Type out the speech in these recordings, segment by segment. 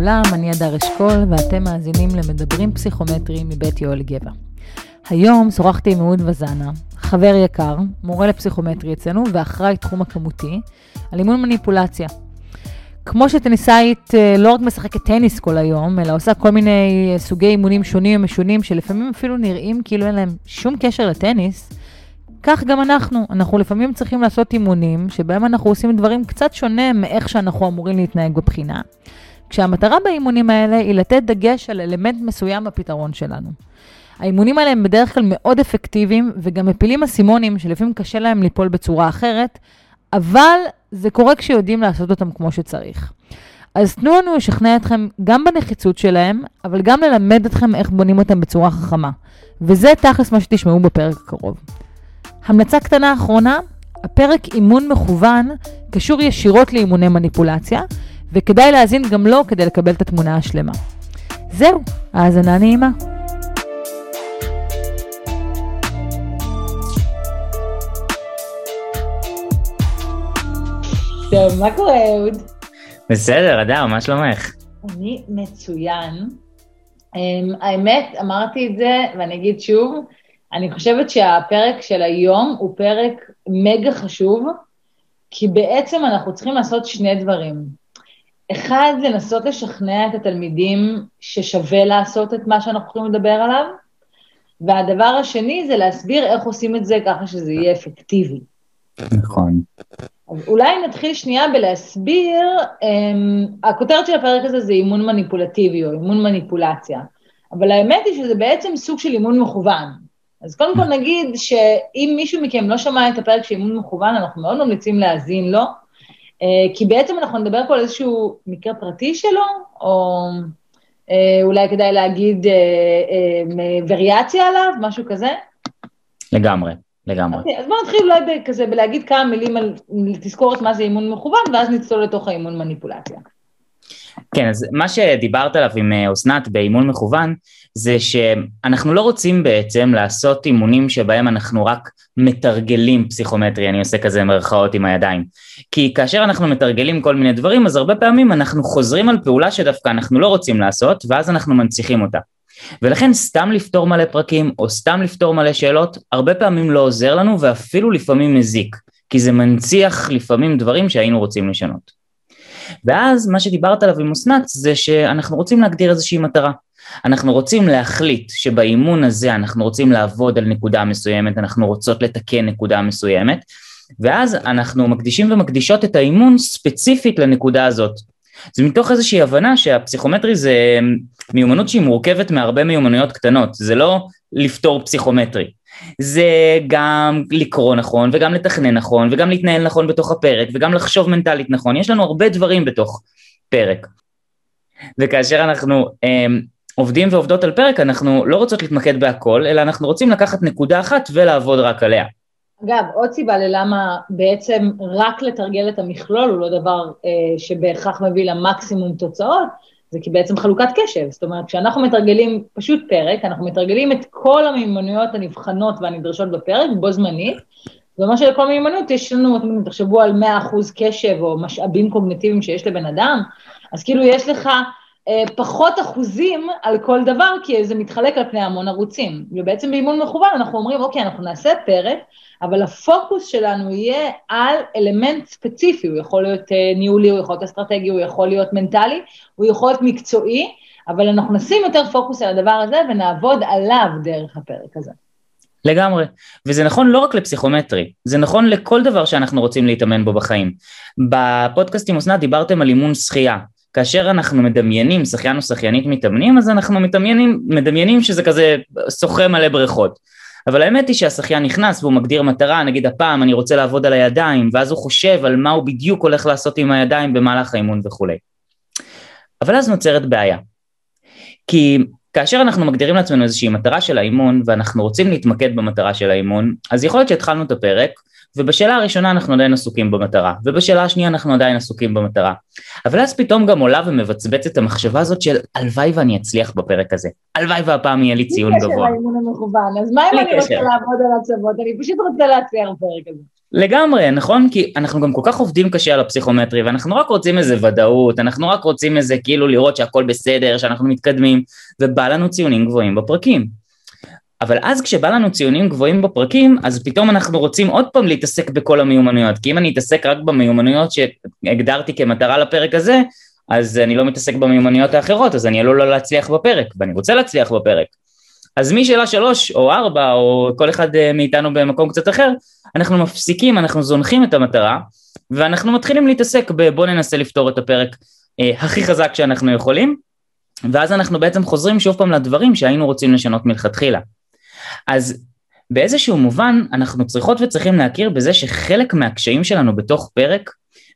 לכולם, אני אדר אשכול ואתם מאזינים למדברים פסיכומטריים מבית יואל גבע. היום שוחחתי עם אהוד וזנה, חבר יקר, מורה לפסיכומטרי אצלנו ואחראי תחום הכמותי, על אימון מניפולציה. כמו שטניסאית אה, לא רק משחקת טניס כל היום, אלא עושה כל מיני סוגי אימונים שונים ומשונים, שלפעמים אפילו נראים כאילו אין להם שום קשר לטניס, כך גם אנחנו. אנחנו לפעמים צריכים לעשות אימונים שבהם אנחנו עושים דברים קצת שונה מאיך שאנחנו אמורים להתנהג בבחינה. כשהמטרה באימונים האלה היא לתת דגש על אלמנט מסוים בפתרון שלנו. האימונים האלה הם בדרך כלל מאוד אפקטיביים וגם מפילים אסימונים שלפעמים קשה להם ליפול בצורה אחרת, אבל זה קורה כשיודעים לעשות אותם כמו שצריך. אז תנו לנו לשכנע אתכם גם בנחיצות שלהם, אבל גם ללמד אתכם איך בונים אותם בצורה חכמה. וזה תכלס מה שתשמעו בפרק הקרוב. המלצה קטנה אחרונה, הפרק אימון מכוון קשור ישירות לאימוני מניפולציה, וכדאי להאזין גם לו כדי לקבל את התמונה השלמה. זהו, האזנה נעימה. טוב, מה קורה, אהוד? בסדר, אדר, מה שלומך? אני מצוין. Um, האמת, אמרתי את זה, ואני אגיד שוב, אני חושבת שהפרק של היום הוא פרק מגה חשוב, כי בעצם אנחנו צריכים לעשות שני דברים. אחד, לנסות לשכנע את התלמידים ששווה לעשות את מה שאנחנו יכולים לדבר עליו, והדבר השני זה להסביר איך עושים את זה ככה שזה יהיה אפקטיבי. נכון. אז אולי נתחיל שנייה בלהסביר, um, הכותרת של הפרק הזה זה אימון מניפולטיבי או אימון מניפולציה, אבל האמת היא שזה בעצם סוג של אימון מכוון. אז קודם כל נגיד שאם מישהו מכם לא שמע את הפרק של אימון מכוון, אנחנו מאוד ממליצים להאזין לו, uh, כי בעצם אנחנו נדבר פה על איזשהו מקרה פרטי שלו, או uh, אולי כדאי להגיד uh, וריאציה עליו, משהו כזה. לגמרי. לגמרי. Okay, אוקיי, אז בואו נתחיל אולי כזה בלהגיד כמה מילים על תזכורת מה זה אימון מכוון, ואז נצלול לתוך האימון מניפולציה. כן, אז מה שדיברת עליו עם אה, אסנת באימון מכוון, זה שאנחנו לא רוצים בעצם לעשות אימונים שבהם אנחנו רק מתרגלים פסיכומטרי, אני עושה כזה מרכאות עם הידיים. כי כאשר אנחנו מתרגלים כל מיני דברים, אז הרבה פעמים אנחנו חוזרים על פעולה שדווקא אנחנו לא רוצים לעשות, ואז אנחנו מנציחים אותה. ולכן סתם לפתור מלא פרקים או סתם לפתור מלא שאלות הרבה פעמים לא עוזר לנו ואפילו לפעמים מזיק כי זה מנציח לפעמים דברים שהיינו רוצים לשנות. ואז מה שדיברת עליו עם אסנת זה שאנחנו רוצים להגדיר איזושהי מטרה. אנחנו רוצים להחליט שבאימון הזה אנחנו רוצים לעבוד על נקודה מסוימת, אנחנו רוצות לתקן נקודה מסוימת, ואז אנחנו מקדישים ומקדישות את האימון ספציפית לנקודה הזאת. זה מתוך איזושהי הבנה שהפסיכומטרי זה מיומנות שהיא מורכבת מהרבה מיומנויות קטנות, זה לא לפתור פסיכומטרי. זה גם לקרוא נכון, וגם לתכנן נכון, וגם להתנהל נכון בתוך הפרק, וגם לחשוב מנטלית נכון, יש לנו הרבה דברים בתוך פרק. וכאשר אנחנו um, עובדים ועובדות על פרק, אנחנו לא רוצות להתמקד בהכל, אלא אנחנו רוצים לקחת נקודה אחת ולעבוד רק עליה. אגב, עוד סיבה ללמה בעצם רק לתרגל את המכלול הוא לא דבר אה, שבהכרח מביא למקסימום תוצאות, זה כי בעצם חלוקת קשב. זאת אומרת, כשאנחנו מתרגלים פשוט פרק, אנחנו מתרגלים את כל המיומנויות הנבחנות והנדרשות בפרק בו זמנית, זה אומר שלכל מיומנות יש לנו, תחשבו על 100% קשב או משאבים קוגנטיביים שיש לבן אדם, אז כאילו יש לך פחות אחוזים על כל דבר, כי זה מתחלק על פני המון ערוצים. ובעצם באימון מכוון אנחנו אומרים, אוקיי, אנחנו נעשה פרק, אבל הפוקוס שלנו יהיה על אלמנט ספציפי, הוא יכול להיות אה, ניהולי, הוא יכול להיות אסטרטגי, הוא יכול להיות מנטלי, הוא יכול להיות מקצועי, אבל אנחנו נשים יותר פוקוס על הדבר הזה ונעבוד עליו דרך הפרק הזה. לגמרי, וזה נכון לא רק לפסיכומטרי, זה נכון לכל דבר שאנחנו רוצים להתאמן בו בחיים. בפודקאסט עם אסנת דיברתם על אימון שחייה, כאשר אנחנו מדמיינים שחיין או שחיינית מתאמנים, אז אנחנו מדמיינים, מדמיינים שזה כזה שוחה מלא בריכות. אבל האמת היא שהשחיין נכנס והוא מגדיר מטרה, נגיד הפעם אני רוצה לעבוד על הידיים, ואז הוא חושב על מה הוא בדיוק הולך לעשות עם הידיים במהלך האימון וכולי. אבל אז נוצרת בעיה. כי כאשר אנחנו מגדירים לעצמנו איזושהי מטרה של האימון, ואנחנו רוצים להתמקד במטרה של האימון, אז יכול להיות שהתחלנו את הפרק, ובשאלה הראשונה אנחנו עדיין עסוקים במטרה, ובשאלה השנייה אנחנו עדיין עסוקים במטרה. אבל אז פתאום גם עולה ומבצבצת המחשבה הזאת של הלוואי ואני אצליח בפרק הזה, הלוואי והפעם יהיה לי ציון גבוה. בלי קשר לאימון המכוון, אז מה אם אני רוצה לעבוד על הצוות, אני פשוט רוצה להצליח בפרק הזה. לגמרי, נכון? כי אנחנו גם כל כך עובדים קשה על הפסיכומטרי, ואנחנו רק רוצים איזה ודאות, אנחנו רק רוצים איזה כאילו לראות שהכל בסדר, שאנחנו מתקדמים, ובא לנו ציונים גבוהים בפרקים. אבל אז כשבא לנו ציונים גבוהים בפרקים, אז פתאום אנחנו רוצים עוד פעם להתעסק בכל המיומנויות, כי אם אני אתעסק רק במיומנויות שהגדרתי כמטרה לפרק הזה, אז אני לא מתעסק במיומנויות האחרות, אז אני עלול לא להצליח בפרק, ואני רוצה להצליח בפרק. אז משאלה שלוש או ארבע או כל אחד אה, מאיתנו במקום קצת אחר, אנחנו מפסיקים, אנחנו זונחים את המטרה ואנחנו מתחילים להתעסק בבוא ננסה לפתור את הפרק אה, הכי חזק שאנחנו יכולים ואז אנחנו בעצם חוזרים שוב פעם לדברים שהיינו רוצים לשנות מלכתחילה. אז באיזשהו מובן אנחנו צריכות וצריכים להכיר בזה שחלק מהקשיים שלנו בתוך פרק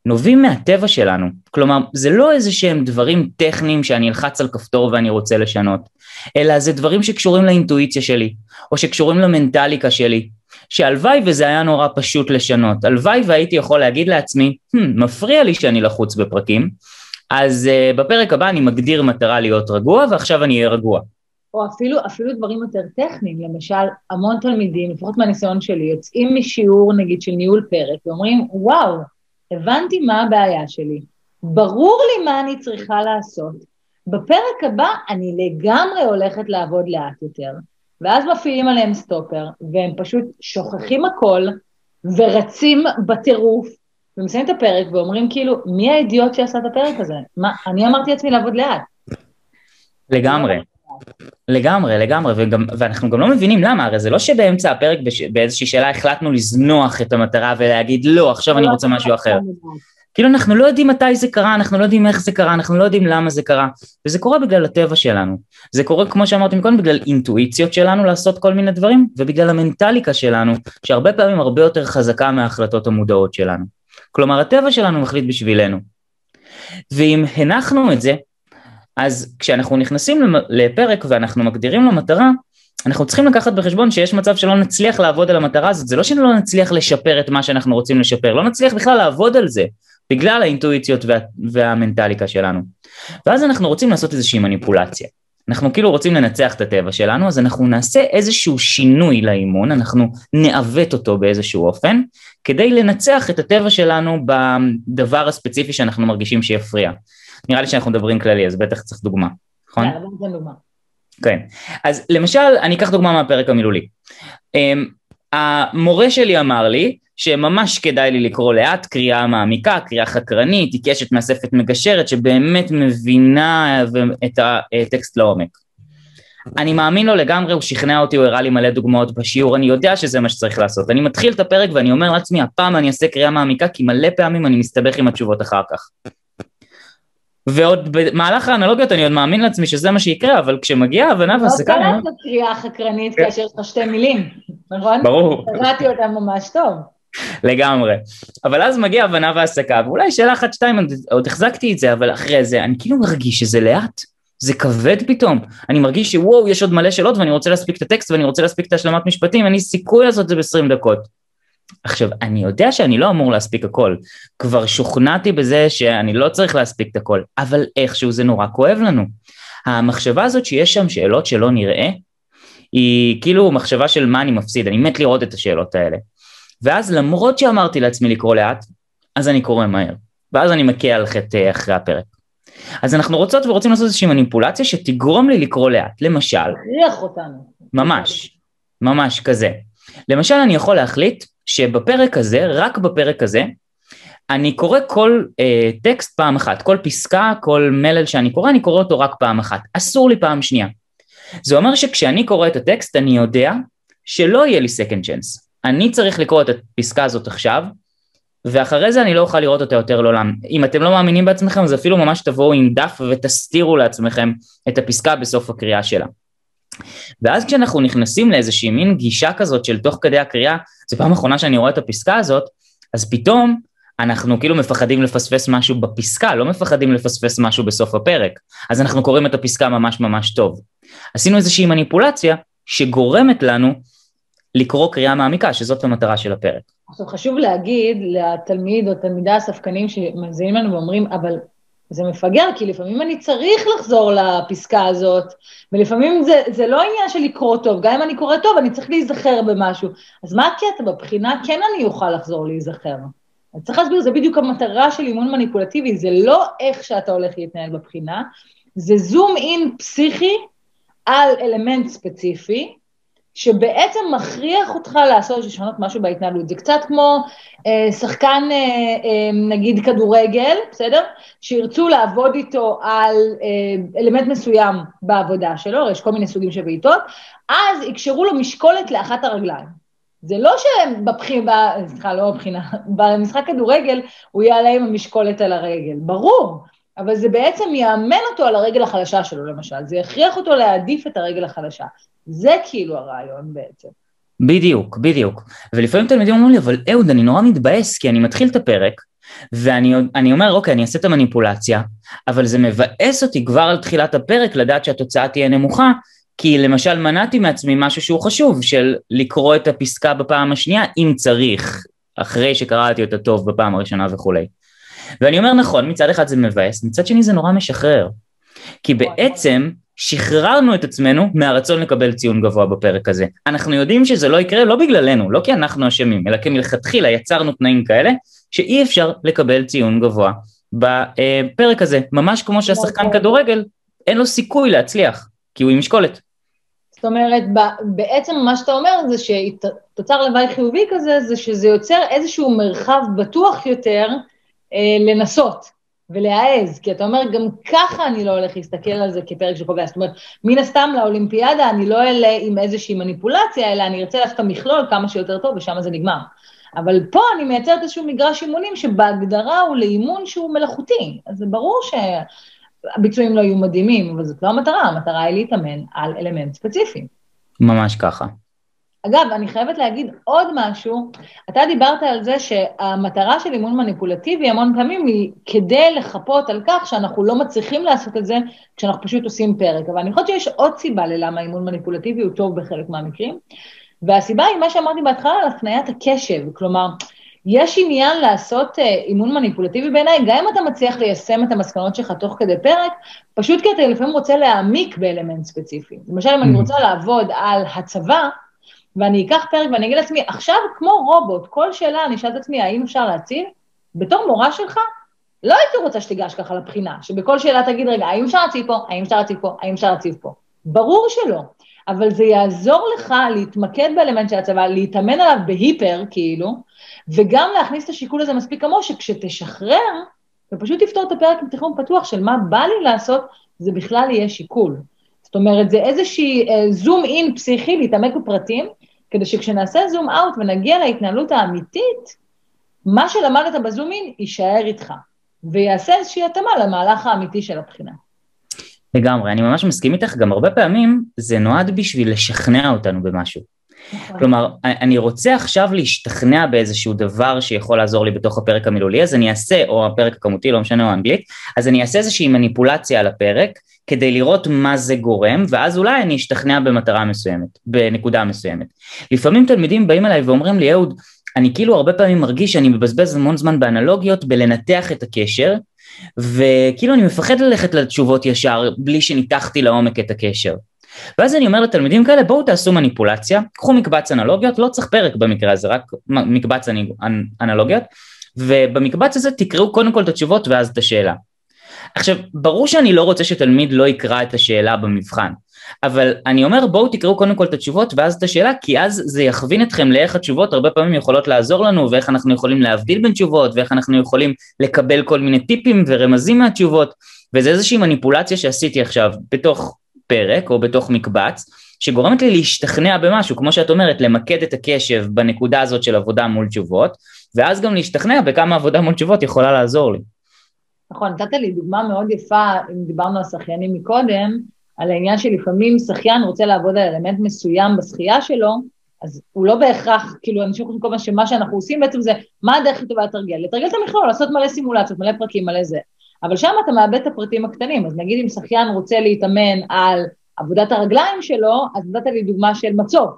נובעים מהטבע שלנו. כלומר, זה לא איזה שהם דברים טכניים שאני אלחץ על כפתור ואני רוצה לשנות, אלא זה דברים שקשורים לאינטואיציה שלי, או שקשורים למנטליקה שלי, שהלוואי וזה היה נורא פשוט לשנות. הלוואי והייתי יכול להגיד לעצמי, hmm, מפריע לי שאני לחוץ בפרקים, אז uh, בפרק הבא אני מגדיר מטרה להיות רגוע, ועכשיו אני אהיה רגוע. או אפילו, אפילו דברים יותר טכניים, למשל, המון תלמידים, לפחות מהניסיון שלי, יוצאים משיעור נגיד של ניהול פרק ואומרים, וואו, הבנתי מה הבעיה שלי, ברור לי מה אני צריכה לעשות, בפרק הבא אני לגמרי הולכת לעבוד לאט יותר, ואז מפעילים עליהם סטופר, והם פשוט שוכחים הכל, ורצים בטירוף, ומסיימים את הפרק ואומרים כאילו, מי האידיוט שעשה את הפרק הזה? מה, אני אמרתי לעצמי לעבוד לאט. לגמרי. לגמרי, לגמרי, וגם, ואנחנו גם לא מבינים למה, הרי זה לא שבאמצע הפרק בש, באיזושהי שאלה החלטנו לזנוח את המטרה ולהגיד לא, עכשיו אני רוצה משהו אחר. כאילו אנחנו לא יודעים מתי זה קרה, אנחנו לא יודעים איך זה קרה, אנחנו לא יודעים למה זה קרה, וזה קורה בגלל הטבע שלנו. זה קורה, כמו שאמרתי מקודם, בגלל אינטואיציות שלנו לעשות כל מיני דברים, ובגלל המנטליקה שלנו, שהרבה פעמים הרבה יותר חזקה מההחלטות המודעות שלנו. כלומר, הטבע שלנו מחליט בשבילנו. ואם הנחנו את זה, אז כשאנחנו נכנסים לפרק ואנחנו מגדירים לו מטרה, אנחנו צריכים לקחת בחשבון שיש מצב שלא נצליח לעבוד על המטרה הזאת, זה לא שלא נצליח לשפר את מה שאנחנו רוצים לשפר, לא נצליח בכלל לעבוד על זה, בגלל האינטואיציות וה, והמנטליקה שלנו. ואז אנחנו רוצים לעשות איזושהי מניפולציה. אנחנו כאילו רוצים לנצח את הטבע שלנו, אז אנחנו נעשה איזשהו שינוי לאימון, אנחנו נעוות אותו באיזשהו אופן, כדי לנצח את הטבע שלנו בדבר הספציפי שאנחנו מרגישים שיפריע. נראה לי שאנחנו מדברים כללי, אז בטח צריך דוגמה, נכון? כן, דוגמה. כן. אז למשל, אני אקח דוגמה מהפרק המילולי. אמ, המורה שלי אמר לי שממש כדאי לי לקרוא לאט, קריאה מעמיקה, קריאה חקרנית, עיקשת מאספת מגשרת שבאמת מבינה את הטקסט לעומק. אני מאמין לו לגמרי, הוא שכנע אותי, הוא הראה לי מלא דוגמאות בשיעור, אני יודע שזה מה שצריך לעשות. אני מתחיל את הפרק ואני אומר לעצמי, הפעם אני אעשה קריאה מעמיקה, כי מלא פעמים אני מסתבך עם התשובות אחר כך. ועוד במהלך האנלוגיות אני עוד מאמין לעצמי שזה מה שיקרה, אבל כשמגיעה הבנה והסקה... לא קלט את הקריאה החקרנית כאשר יש לך שתי מילים, נכון? ברור. קראתי אותה ממש טוב. לגמרי. אבל אז מגיעה הבנה והסקה, ואולי שאלה אחת, שתיים, עוד החזקתי את זה, אבל אחרי זה, אני כאילו מרגיש שזה לאט. זה כבד פתאום, אני מרגיש שוואו, יש עוד מלא שאלות ואני רוצה להספיק את הטקסט ואני רוצה להספיק את השלמת משפטים, אין לי סיכוי לעשות את זה ב-20 דקות. עכשיו, אני יודע שאני לא אמור להספיק הכל, כבר שוכנעתי בזה שאני לא צריך להספיק את הכל, אבל איכשהו זה נורא כואב לנו. המחשבה הזאת שיש שם שאלות שלא נראה, היא כאילו מחשבה של מה אני מפסיד, אני מת לראות את השאלות האלה. ואז למרות שאמרתי לעצמי לקרוא לאט, אז אני קורא מהר, ואז אני מכה על חטא אחרי הפרק. אז אנחנו רוצות ורוצים לעשות איזושהי מניפולציה שתגרום לי לקרוא לאט, למשל. תכריח אותנו. ממש, ממש כזה. למשל אני יכול להחליט שבפרק הזה, רק בפרק הזה, אני קורא כל אה, טקסט פעם אחת, כל פסקה, כל מלל שאני קורא, אני קורא אותו רק פעם אחת, אסור לי פעם שנייה. זה אומר שכשאני קורא את הטקסט אני יודע שלא יהיה לי second chance. אני צריך לקרוא את הפסקה הזאת עכשיו, ואחרי זה אני לא אוכל לראות אותה יותר לעולם. אם אתם לא מאמינים בעצמכם, אז אפילו ממש תבואו עם דף ותסתירו לעצמכם את הפסקה בסוף הקריאה שלה. ואז כשאנחנו נכנסים לאיזושהי מין גישה כזאת של תוך כדי הקריאה, זו פעם אחרונה שאני רואה את הפסקה הזאת, אז פתאום אנחנו כאילו מפחדים לפספס משהו בפסקה, לא מפחדים לפספס משהו בסוף הפרק. אז אנחנו קוראים את הפסקה ממש ממש טוב. עשינו איזושהי מניפולציה שגורמת לנו לקרוא קריאה מעמיקה, שזאת המטרה של הפרק. עכשיו חשוב להגיד לתלמיד או תלמידה הספקנים שמאזינים לנו ואומרים, אבל זה מפגר, כי לפעמים אני צריך לחזור לפסקה הזאת, ולפעמים זה, זה לא עניין של לקרוא טוב, גם אם אני קורא טוב, אני צריך להיזכר במשהו. אז מה הקטע? בבחינה כן אני אוכל לחזור להיזכר. אני צריך להסביר, זה בדיוק המטרה של אימון מניפולטיבי, זה לא איך שאתה הולך להתנהל בבחינה, זה זום אין פסיכי על אלמנט ספציפי, שבעצם מכריח אותך לעשות, לשנות משהו בהתנהלות. זה קצת כמו אה, שחקן, אה, אה, נגיד כדורגל, בסדר? שירצו לעבוד איתו על אה, אלמנט מסוים בעבודה שלו, יש כל מיני סוגים של בעיטות, אז יקשרו לו משקולת לאחת הרגליים. זה לא שבבחינה, סליחה, לא בבחינה, במשחק כדורגל הוא יעלה עם המשקולת על הרגל, ברור, אבל זה בעצם יאמן אותו על הרגל החלשה שלו, למשל, זה יכריח אותו להעדיף את הרגל החלשה. זה כאילו הרעיון בעצם. בדיוק, בדיוק. ולפעמים תלמידים אומרים לי, אבל אהוד, אני נורא מתבאס, כי אני מתחיל את הפרק, ואני אומר, אוקיי, אני אעשה את המניפולציה, אבל זה מבאס אותי כבר על תחילת הפרק לדעת שהתוצאה תהיה נמוכה, כי למשל מנעתי מעצמי משהו שהוא חשוב, של לקרוא את הפסקה בפעם השנייה, אם צריך, אחרי שקראתי אותה טוב בפעם הראשונה וכולי. ואני אומר, נכון, מצד אחד זה מבאס, מצד שני זה נורא משחרר. כי בעצם שחררנו את עצמנו מהרצון לקבל ציון גבוה בפרק הזה. אנחנו יודעים שזה לא יקרה לא בגללנו, לא כי אנחנו אשמים, אלא כי מלכתחילה יצרנו תנאים כאלה שאי אפשר לקבל ציון גבוה בפרק הזה. ממש כמו שהשחקן נכון. כדורגל, אין לו סיכוי להצליח, כי הוא עם משקולת. זאת אומרת, בעצם מה שאתה אומר זה שתוצר לוואי חיובי כזה, זה שזה יוצר איזשהו מרחב בטוח יותר לנסות. ולהעז, כי אתה אומר, גם ככה אני לא הולך להסתכל על זה כפרק שקובע, זאת אומרת, מן הסתם לאולימפיאדה אני לא אעלה עם איזושהי מניפולציה, אלא אני ארצה את המכלול כמה שיותר טוב, ושם זה נגמר. אבל פה אני מייצרת איזשהו מגרש אימונים שבהגדרה הוא לאימון שהוא מלאכותי, אז זה ברור שהביצועים לא יהיו מדהימים, אבל זאת לא המטרה, המטרה היא להתאמן על אלמנט ספציפי. ממש ככה. אגב, אני חייבת להגיד עוד משהו, אתה דיברת על זה שהמטרה של אימון מניפולטיבי המון פעמים היא כדי לחפות על כך שאנחנו לא מצליחים לעשות את זה כשאנחנו פשוט עושים פרק, אבל אני חושבת שיש עוד סיבה ללמה אימון מניפולטיבי הוא טוב בחלק מהמקרים, והסיבה היא מה שאמרתי בהתחלה על הפניית הקשב, כלומר, יש עניין לעשות אה, אימון מניפולטיבי בעיניי, גם אם אתה מצליח ליישם את המסקנות שלך תוך כדי פרק, פשוט כי אתה לפעמים רוצה להעמיק באלמנט ספציפי. למשל, אם אני mm. רוצה לעבוד על הצבא, ואני אקח פרק ואני אגיד לעצמי, עכשיו כמו רובוט, כל שאלה אני אשאל את עצמי, האם אפשר להציב? בתור מורה שלך, לא הייתי רוצה שתיגש ככה לבחינה, שבכל שאלה תגיד, רגע, האם אפשר להציב פה, האם אפשר להציב פה, האם אפשר להציב פה. ברור שלא, אבל זה יעזור לך להתמקד באלמנט של הצבא, להתאמן עליו בהיפר, כאילו, וגם להכניס את השיקול הזה מספיק עמוק, שכשתשחרר, ופשוט תפתור את הפרק עם תכנון פתוח של מה בא לי לעשות, זה בכלל יהיה שיקול. זאת אומרת, זה איזושהי זום אין פסיכי, להתעמק בפרטים, כדי שכשנעשה זום אאוט ונגיע להתנהלות האמיתית, מה שלמדת בזום אין יישאר איתך, ויעשה איזושהי התאמה למהלך האמיתי של הבחינה. לגמרי, אני ממש מסכים איתך, גם הרבה פעמים זה נועד בשביל לשכנע אותנו במשהו. נכון. כלומר, אני רוצה עכשיו להשתכנע באיזשהו דבר שיכול לעזור לי בתוך הפרק המילולי, אז אני אעשה, או הפרק הכמותי, לא משנה, או האנגלית, אז אני אעשה איזושהי מניפולציה על הפרק, כדי לראות מה זה גורם, ואז אולי אני אשתכנע במטרה מסוימת, בנקודה מסוימת. לפעמים תלמידים באים אליי ואומרים לי, אהוד, אני כאילו הרבה פעמים מרגיש שאני מבזבז המון זמן באנלוגיות בלנתח את הקשר, וכאילו אני מפחד ללכת לתשובות ישר בלי שניתחתי לעומק את הקשר. ואז אני אומר לתלמידים כאלה, בואו תעשו מניפולציה, קחו מקבץ אנלוגיות, לא צריך פרק במקרה הזה, רק מקבץ אנלוגיות, ובמקבץ הזה תקראו קודם כל את התשובות ואז את השאלה. עכשיו, ברור שאני לא רוצה שתלמיד לא יקרא את השאלה במבחן, אבל אני אומר בואו תקראו קודם כל את התשובות ואז את השאלה, כי אז זה יכווין אתכם לאיך התשובות הרבה פעמים יכולות לעזור לנו, ואיך אנחנו יכולים להבדיל בין תשובות, ואיך אנחנו יכולים לקבל כל מיני טיפים ורמזים מהתשובות, וזה איזושהי מניפולציה שעשיתי עכשיו בתוך פרק או בתוך מקבץ, שגורמת לי להשתכנע במשהו, כמו שאת אומרת, למקד את הקשב בנקודה הזאת של עבודה מול תשובות, ואז גם להשתכנע בכמה עבודה מול תשובות יכולה לעזור לי. נכון, נתת לי דוגמה מאוד יפה, אם דיברנו על שחיינים מקודם, על העניין שלפעמים שחיין רוצה לעבוד על אלמנט מסוים בשחייה שלו, אז הוא לא בהכרח, כאילו, אנשים חושבים כל הזמן שמה שאנחנו עושים בעצם זה, מה הדרך הכי טובה לתרגל? לתרגל את המכלול, לעשות מלא סימולציות, מלא פרקים, מלא זה. אבל שם אתה מאבד את הפרטים הקטנים, אז נגיד אם שחיין רוצה להתאמן על עבודת הרגליים שלו, אז נתת לי דוגמה של מצוף.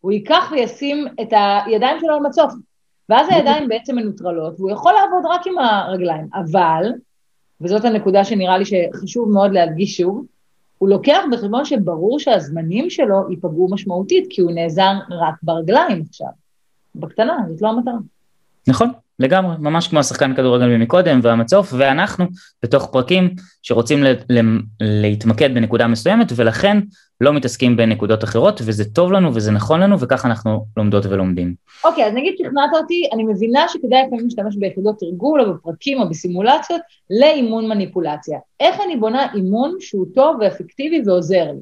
הוא ייקח וישים את הידיים שלו על מצוף, ואז הידיים בעצם מנוטרלות, והוא יכול לעבוד רק עם הרגליים, אבל וזאת הנקודה שנראה לי שחשוב מאוד להדגיש שוב, הוא לוקח בחשבון שברור שהזמנים שלו ייפגעו משמעותית, כי הוא נעזר רק ברגליים עכשיו. בקטנה, זאת לא המטרה. נכון, לגמרי, ממש כמו השחקן כדורגל ממקודם והמצוף, ואנחנו בתוך פרקים שרוצים ל- ל- להתמקד בנקודה מסוימת, ולכן לא מתעסקים בנקודות אחרות, וזה טוב לנו וזה נכון לנו, וככה אנחנו לומדות ולומדים. אוקיי, אז נגיד שכנעת אותי, אני מבינה שכדאי לפעמים להשתמש ביחידות תרגול או בפרקים או בסימולציות לאימון מניפולציה. איך אני בונה אימון שהוא טוב ואפקטיבי ועוזר לי?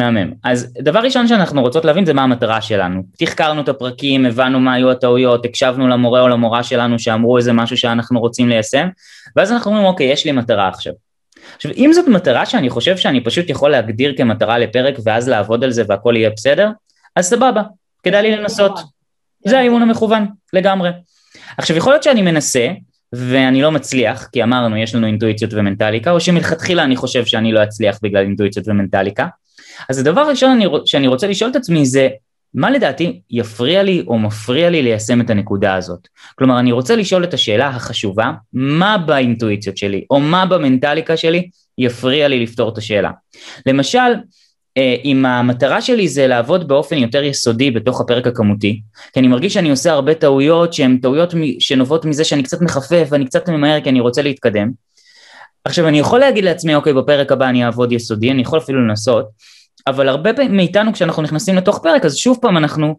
מהמם. אז דבר ראשון שאנחנו רוצות להבין זה מה המטרה שלנו. תחקרנו את הפרקים, הבנו מה היו הטעויות, הקשבנו למורה או למורה שלנו שאמרו איזה משהו שאנחנו רוצים ליישם, ואז אנחנו אומרים אוקיי, יש לי מטרה עכשיו. עכשיו, אם זאת מטרה שאני חושב שאני פשוט יכול להגדיר כמטרה לפרק ואז לעבוד על זה והכל יהיה בסדר, אז סבבה, כדאי לי לנסות. זה האימון המכוון, לגמרי. עכשיו, יכול להיות שאני מנסה, ואני לא מצליח, כי אמרנו, יש לנו אינטואיציות ומנטליקה, או שמלכתחילה אני חושב שאני לא אצליח בגלל אינטואיציות ומנטליקה. אז הדבר הראשון אני, שאני רוצה לשאול את עצמי זה, מה לדעתי יפריע לי או מפריע לי ליישם את הנקודה הזאת? כלומר, אני רוצה לשאול את השאלה החשובה, מה באינטואיציות שלי, או מה במנטליקה שלי יפריע לי לפתור את השאלה. למשל, אה, אם המטרה שלי זה לעבוד באופן יותר יסודי בתוך הפרק הכמותי, כי אני מרגיש שאני עושה הרבה טעויות שהן טעויות שנובעות מזה שאני קצת מחפף ואני קצת ממהר כי אני רוצה להתקדם. עכשיו אני יכול להגיד לעצמי אוקיי בפרק הבא אני אעבוד יסודי, אני יכול אפילו לנסות, אבל הרבה מאיתנו כשאנחנו נכנסים לתוך פרק אז שוב פעם אנחנו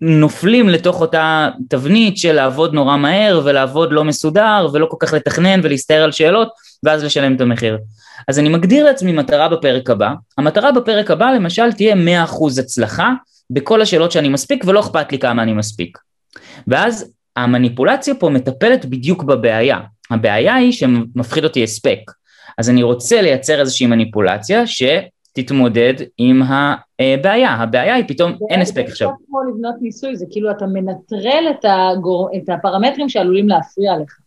נופלים לתוך אותה תבנית של לעבוד נורא מהר ולעבוד לא מסודר ולא כל כך לתכנן ולהסתער על שאלות ואז לשלם את המחיר. אז אני מגדיר לעצמי מטרה בפרק הבא, המטרה בפרק הבא למשל תהיה 100% הצלחה בכל השאלות שאני מספיק ולא אכפת לי כמה אני מספיק. ואז המניפולציה פה מטפלת בדיוק בבעיה, הבעיה היא שמפחיד אותי הספק, אז אני רוצה לייצר איזושהי מניפולציה ש... תתמודד עם הבעיה, הבעיה היא פתאום אין הספק עכשיו. זה כמו לבנות ניסוי, זה כאילו אתה מנטרל את, הגור... את הפרמטרים שעלולים להפריע לך.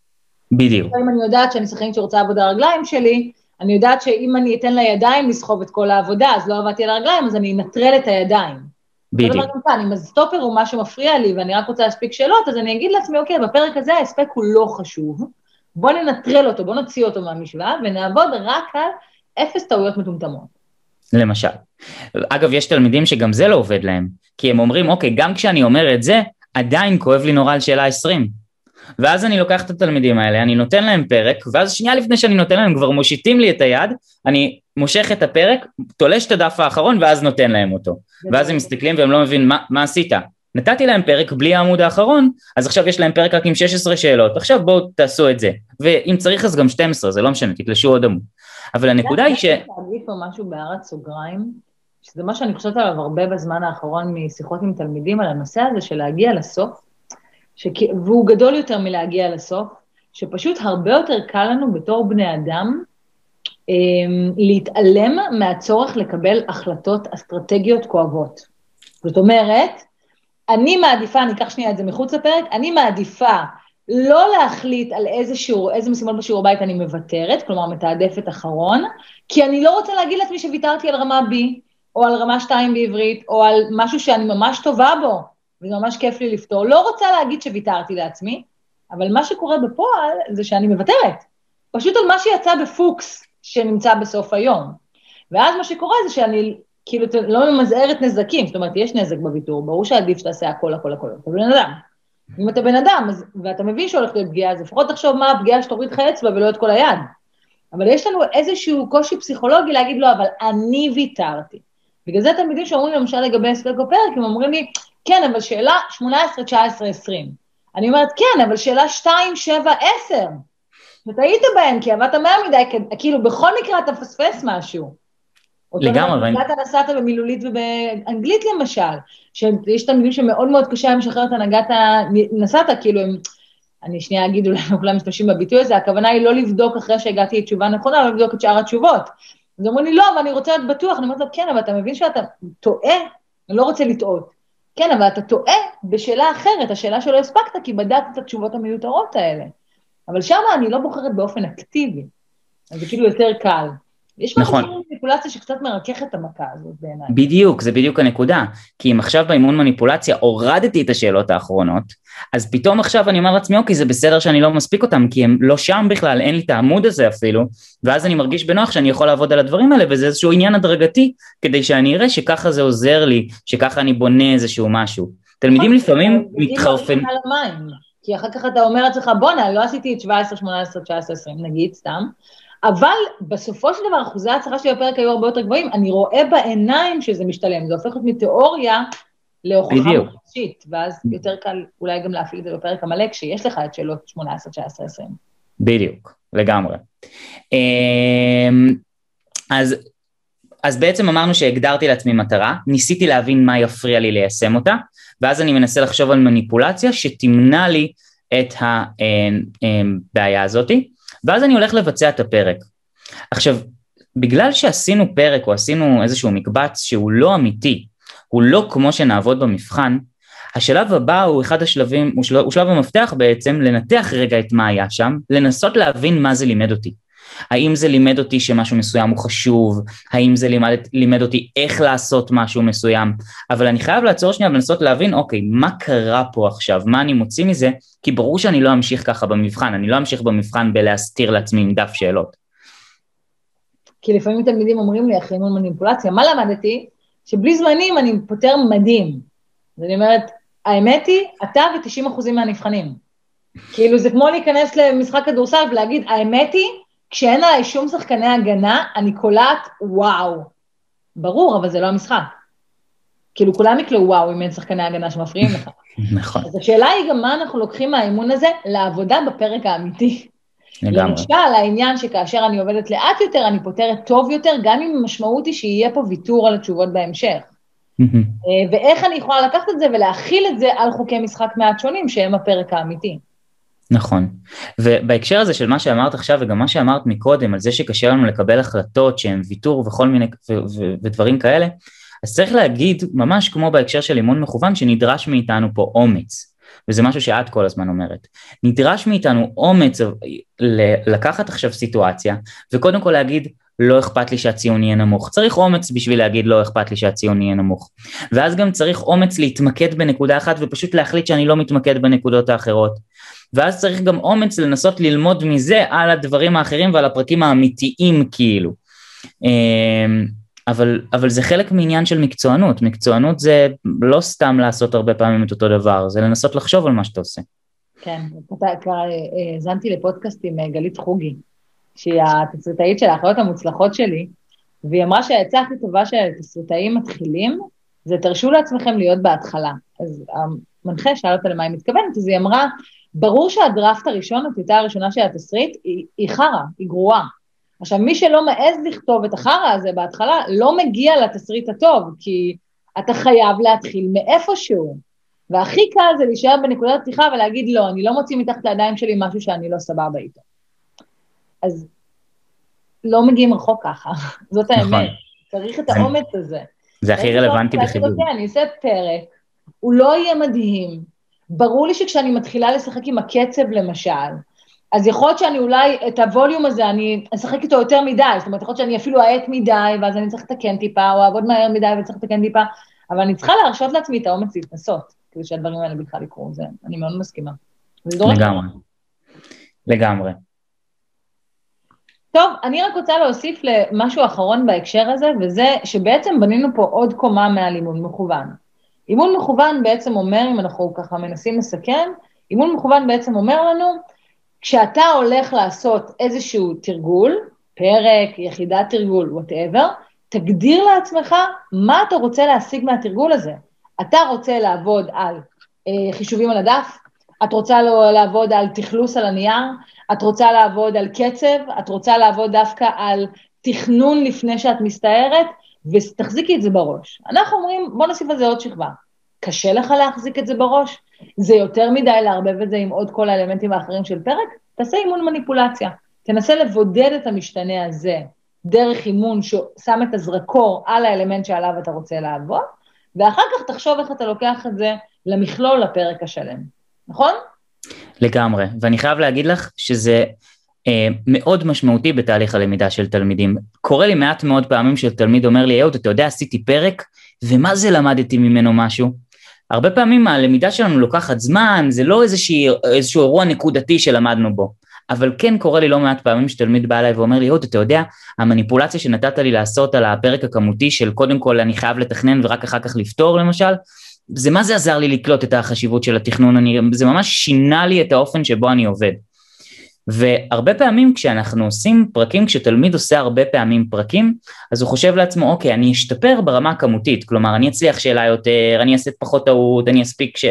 בדיוק. אם אני יודעת שאני שחקנית שרוצה לעבוד על הרגליים שלי, אני יודעת שאם אני אתן לידיים לסחוב את כל העבודה, אז לא עבדתי על הרגליים, אז אני אנטרל את הידיים. בדיוק. אם הסטופר הוא מה שמפריע לי ואני רק רוצה להספיק שאלות, אז אני אגיד לעצמי, אוקיי, בפרק הזה ההספק הוא לא חשוב, בוא ננטרל אותו, בוא נוציא אותו מהמשוואה ונעבוד רק על אפס טעויות מטומטמות. למשל. אגב, יש תלמידים שגם זה לא עובד להם, כי הם אומרים, אוקיי, גם כשאני אומר את זה, עדיין כואב לי נורא על שאלה 20. ואז אני לוקח את התלמידים האלה, אני נותן להם פרק, ואז שנייה לפני שאני נותן להם, כבר מושיטים לי את היד, אני מושך את הפרק, תולש את הדף האחרון, ואז נותן להם אותו. ואז הם מסתכלים והם לא מבינים, מה, מה עשית? נתתי להם פרק בלי העמוד האחרון, אז עכשיו יש להם פרק רק עם 16 שאלות, עכשיו בואו תעשו את זה. ואם צריך אז גם 12, זה לא משנה, תתלשו עוד עמוד. אבל הנקודה היא ש... להגיד פה משהו בהערת סוגריים, שזה מה שאני חושבת עליו הרבה בזמן האחרון משיחות עם תלמידים על הנושא הזה של להגיע לסוף, שכ... והוא גדול יותר מלהגיע לסוף, שפשוט הרבה יותר קל לנו בתור בני אדם אה, להתעלם מהצורך לקבל החלטות אסטרטגיות כואבות. זאת אומרת, אני מעדיפה, אני אקח שנייה את זה מחוץ לפרק, אני מעדיפה לא להחליט על איזה שיעור, איזה משימות בשיעור בית אני מוותרת, כלומר מתעדפת אחרון, כי אני לא רוצה להגיד לעצמי שוויתרתי על רמה B, או על רמה 2 בעברית, או על משהו שאני ממש טובה בו, וזה ממש כיף לי לפתור. לא רוצה להגיד שוויתרתי לעצמי, אבל מה שקורה בפועל זה שאני מוותרת. פשוט על מה שיצא בפוקס שנמצא בסוף היום. ואז מה שקורה זה שאני כאילו לא ממזערת נזקים, זאת אומרת, יש נזק בוויתור, ברור שעדיף שתעשה הכל, הכל, הכל, אתה בן אדם. אם אתה בן אדם, אז, ואתה מבין שהולכת להיות פגיעה, אז לפחות תחשוב מה הפגיעה שתוריד לך אצבע ולא את כל היד. אבל יש לנו איזשהו קושי פסיכולוגי להגיד לו, לא, אבל אני ויתרתי. בגלל זה תלמידים שאומרים למשל לגבי הספק בפרק, הם אומרים לי, כן, אבל שאלה 18, 19, 20. אני אומרת, כן, אבל שאלה 2, 7, 10. ואתה היית בהן, כי עבדת מהר מדי, כאילו בכל מקרה אתה מפספס משהו. לגמרי. אתה נסעת במילולית ובאנגלית למשל, שיש תלמידים שמאוד מאוד קשה להם לשחרר את הנהגת ה... נסעת, כאילו הם... אני שנייה אגיד, אולי כולם משתמשים בביטוי הזה, הכוונה היא לא לבדוק אחרי שהגעתי לתשובה נכונה, לא לבדוק את שאר התשובות. אז אומרים לי, לא, אבל אני רוצה להיות בטוח, אני אומרת לו, כן, אבל אתה מבין שאתה טועה? אני לא רוצה לטעות. כן, אבל אתה טועה בשאלה אחרת, השאלה שלא הספקת, כי בדקת את התשובות המיותרות האלה. אבל שם אני לא בוחרת באופן אקטיבי, אז זה כאילו יותר קל. יש נכון. משהו מניפולציה שקצת מרכך את המכה הזאת בעיניי. בדיוק, זה בדיוק הנקודה. כי אם עכשיו באימון מניפולציה הורדתי את השאלות האחרונות, אז פתאום עכשיו אני אומר לעצמי, אוקיי, זה בסדר שאני לא מספיק אותם, כי הם לא שם בכלל, אין לי את העמוד הזה אפילו, ואז אני מרגיש בנוח שאני יכול לעבוד על הדברים האלה, וזה איזשהו עניין הדרגתי, כדי שאני אראה שככה זה עוזר לי, שככה אני בונה איזשהו משהו. תלמידים נכון, לפעמים מתחרפנים. כי אחר כך אתה אומר לעצמך, בואנה, לא עשיתי את 17, 18, 19, 20, נגיד, סתם, אבל בסופו של דבר אחוזי ההצלחה שלי בפרק היו הרבה יותר גבוהים, אני רואה בעיניים שזה משתלם, זה הופך להיות מתיאוריה להוכחה מוחשית, ואז יותר קל אולי גם להפעיל את זה בפרק המלא, כשיש לך את שאלות 18, 19, 20. בדיוק, לגמרי. אמ, אז, אז בעצם אמרנו שהגדרתי לעצמי מטרה, ניסיתי להבין מה יפריע לי ליישם אותה, ואז אני מנסה לחשוב על מניפולציה שתמנע לי את הבעיה הזאתי, ואז אני הולך לבצע את הפרק. עכשיו, בגלל שעשינו פרק או עשינו איזשהו מקבץ שהוא לא אמיתי, הוא לא כמו שנעבוד במבחן, השלב הבא הוא אחד השלבים, הוא שלב, הוא שלב המפתח בעצם, לנתח רגע את מה היה שם, לנסות להבין מה זה לימד אותי. האם זה לימד אותי שמשהו מסוים הוא חשוב, האם זה לימד, לימד אותי איך לעשות משהו מסוים, אבל אני חייב לעצור שנייה ולנסות להבין, אוקיי, מה קרה פה עכשיו, מה אני מוציא מזה, כי ברור שאני לא אמשיך ככה במבחן, אני לא אמשיך במבחן בלהסתיר לעצמי עם דף שאלות. כי לפעמים תלמידים אומרים לי, אחרי אימון מניפולציה, מה למדתי? שבלי זמנים אני פותר מדהים. אז אני אומרת, האמת היא, אתה ו-90% מהנבחנים. כאילו, זה כמו להיכנס למשחק כדורסל ולהגיד, האמת היא, כשאין עליי שום שחקני הגנה, אני קולעת וואו. ברור, אבל זה לא המשחק. כאילו, כולם יקלעו וואו אם אין שחקני הגנה שמפריעים לך. נכון. אז השאלה היא גם מה אנחנו לוקחים מהאימון הזה לעבודה בפרק האמיתי. לגמרי. למשל, העניין שכאשר אני עובדת לאט יותר, אני פותרת טוב יותר, גם אם המשמעות היא שיהיה פה ויתור על התשובות בהמשך. אה, ואיך אני יכולה לקחת את זה ולהכיל את זה על חוקי משחק מעט שונים, שהם הפרק האמיתי. נכון, ובהקשר הזה של מה שאמרת עכשיו וגם מה שאמרת מקודם על זה שקשה לנו לקבל החלטות שהן ויתור וכל מיני ודברים כאלה, אז צריך להגיד ממש כמו בהקשר של אימון מכוון שנדרש מאיתנו פה אומץ, וזה משהו שאת כל הזמן אומרת, נדרש מאיתנו אומץ לקחת עכשיו סיטואציה וקודם כל להגיד לא אכפת לי שהציון יהיה נמוך. צריך אומץ בשביל להגיד לא אכפת לי שהציון יהיה נמוך. ואז גם צריך אומץ להתמקד בנקודה אחת ופשוט להחליט שאני לא מתמקד בנקודות האחרות. ואז צריך גם אומץ לנסות ללמוד מזה על הדברים האחרים ועל הפרקים האמיתיים כאילו. אמ, אבל, אבל זה חלק מעניין של מקצוענות, מקצוענות זה לא סתם לעשות הרבה פעמים את אותו דבר, זה לנסות לחשוב על מה שאתה עושה. כן, כבר אה, האזנתי לפודקאסט עם אה, גלית חוגי, שהיא התסריטאית של האחיות המוצלחות שלי, והיא אמרה שהעצה הכי טובה של תסריטאים מתחילים, זה תרשו לעצמכם להיות בהתחלה. אז המנחה שאל אותה למה היא מתכוונת, אז היא אמרה, ברור שהדראפט הראשון, הטיוטה הראשונה של התסריט, היא, היא חרא, היא גרועה. עכשיו, מי שלא מעז לכתוב את החרא הזה בהתחלה, לא מגיע לתסריט הטוב, כי אתה חייב להתחיל מאיפשהו. והכי קל זה להישאר בנקודת פתיחה ולהגיד, לא, אני לא מוציא מתחת לידיים שלי משהו שאני לא סבבה איתו. אז לא מגיעים רחוק ככה, זאת נכון. האמת. צריך את האומץ הזה. זה הכי רלוונטי בחיבור. אני אעשה פרק, הוא לא יהיה מדהים. ברור לי שכשאני מתחילה לשחק עם הקצב למשל, אז יכול להיות שאני אולי, את הווליום הזה, אני אשחק איתו יותר מדי, זאת אומרת, יכול להיות שאני אפילו אעט מדי, ואז אני צריך לתקן טיפה, או אעבוד מהר מדי וצריך לתקן טיפה, אבל אני צריכה להרשות לעצמי את האומץ להתנסות, כדי שהדברים האלה בכלל יקרו, זה, אני מאוד מסכימה. לגמרי. לגמרי. טוב, אני רק רוצה להוסיף למשהו אחרון בהקשר הזה, וזה שבעצם בנינו פה עוד קומה מהלימוד מכוון. אימון מכוון בעצם אומר, אם אנחנו ככה מנסים לסכם, אימון מכוון בעצם אומר לנו, כשאתה הולך לעשות איזשהו תרגול, פרק, יחידת תרגול, וואטאבר, תגדיר לעצמך מה אתה רוצה להשיג מהתרגול הזה. אתה רוצה לעבוד על אה, חישובים על הדף, את רוצה לעבוד על תכלוס על הנייר, את רוצה לעבוד על קצב, את רוצה לעבוד דווקא על תכנון לפני שאת מסתערת, ותחזיקי את זה בראש. אנחנו אומרים, בוא נוסיף על זה עוד שכבה. קשה לך להחזיק את זה בראש? זה יותר מדי לערבב את זה עם עוד כל האלמנטים האחרים של פרק? תעשה אימון מניפולציה. תנסה לבודד את המשתנה הזה דרך אימון ששם את הזרקור על האלמנט שעליו אתה רוצה לעבוד, ואחר כך תחשוב איך אתה לוקח את זה למכלול לפרק השלם, נכון? לגמרי, ואני חייב להגיד לך שזה אה, מאוד משמעותי בתהליך הלמידה של תלמידים. קורה לי מעט מאוד פעמים שתלמיד אומר לי, אהוד, אתה יודע, עשיתי פרק, ומה זה למדתי ממנו משהו? הרבה פעמים הלמידה שלנו לוקחת זמן, זה לא איזושהי, איזשהו אירוע נקודתי שלמדנו בו. אבל כן קורה לי לא מעט פעמים שתלמיד בא אליי ואומר לי, אהוד, אתה יודע, המניפולציה שנתת לי לעשות על הפרק הכמותי של קודם כל אני חייב לתכנן ורק אחר כך לפתור למשל, זה מה זה עזר לי לקלוט את החשיבות של התכנון, אני, זה ממש שינה לי את האופן שבו אני עובד. והרבה פעמים כשאנחנו עושים פרקים, כשתלמיד עושה הרבה פעמים פרקים, אז הוא חושב לעצמו, אוקיי, אני אשתפר ברמה הכמותית, כלומר, אני אצליח שאלה יותר, אני אעשה פחות טעות, אני אספיק ש...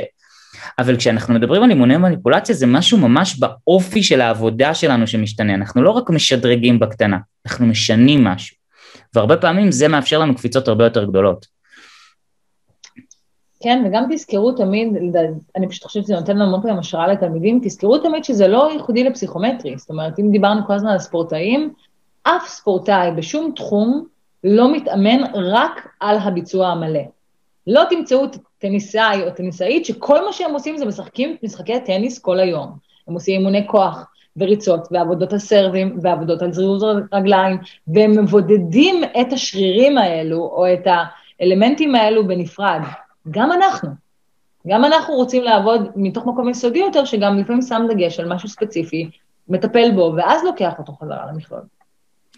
אבל כשאנחנו מדברים על אימוני מניפולציה, זה משהו ממש באופי של העבודה שלנו שמשתנה, אנחנו לא רק משדרגים בקטנה, אנחנו משנים משהו. והרבה פעמים זה מאפשר לנו קפיצות הרבה יותר גדולות. כן, וגם תזכרו תמיד, אני פשוט חושבת שזה נותן לנו המון השראה לתלמידים, תזכרו תמיד שזה לא ייחודי לפסיכומטרי, זאת אומרת, אם דיברנו כל הזמן על ספורטאים, אף ספורטאי בשום תחום לא מתאמן רק על הביצוע המלא. לא תמצאו טניסאי או טניסאית שכל מה שהם עושים זה משחקים משחקי טניס כל היום. הם עושים אימוני כוח וריצות ועבודות הסרבים ועבודות על זריז רגליים, והם מבודדים את השרירים האלו או את האלמנטים האלו בנפרד. גם אנחנו. גם אנחנו רוצים לעבוד מתוך מקום יסודי יותר, שגם לפעמים שם דגש על משהו ספציפי, מטפל בו, ואז לוקח אותו חזרה למכלול.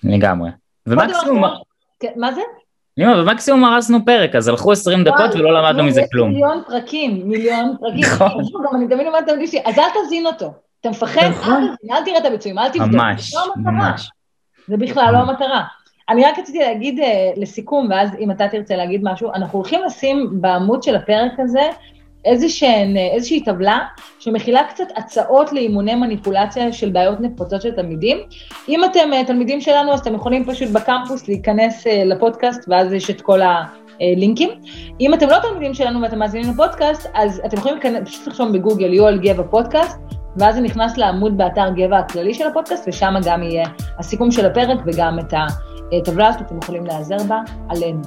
לגמרי. ומקסימום... כן, מה זה? אני אומר, ומקסימום הרסנו פרק, אז הלכו 20 דקות ולא למדנו מזה כלום. מיליון פרקים, מיליון פרקים. נכון. גם אני תמיד אומרת לתלמידים שלי, אז אל תזין אותו. אתה מפחד, נכון. אל תראה את הביצועים, אל תבדוק. ממש, לא ממש. זה בכלל לא המטרה. אני רק רציתי להגיד uh, לסיכום, ואז אם אתה תרצה להגיד משהו, אנחנו הולכים לשים בעמוד של הפרק הזה איזושהי, איזושהי טבלה שמכילה קצת הצעות לאימוני מניפולציה של בעיות נפוצות של תלמידים. אם אתם uh, תלמידים שלנו, אז אתם יכולים פשוט בקמפוס להיכנס uh, לפודקאסט, ואז יש את כל הלינקים. אם אתם לא תלמידים שלנו ואתם מאזינים לפודקאסט, אז אתם יכולים פשוט לחשוב בגוגל יואל גבע פודקאסט, ואז זה נכנס לעמוד באתר גבע הכללי של הפודקאסט, ושם גם יהיה הסיכום של הפרק וגם את ה... טבלה שאתם יכולים להיעזר בה עלינו.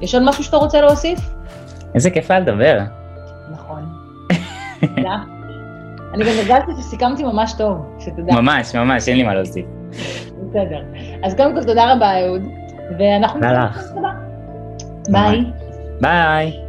יש עוד משהו שאתה רוצה להוסיף? איזה כיף היה לדבר. נכון. תודה. אני גם הרגשתי שסיכמתי ממש טוב, שתדע. ממש, ממש, אין לי מה להוסיף. בסדר. אז קודם כל תודה רבה, אהוד, ואנחנו... תודה לך. ביי. ביי.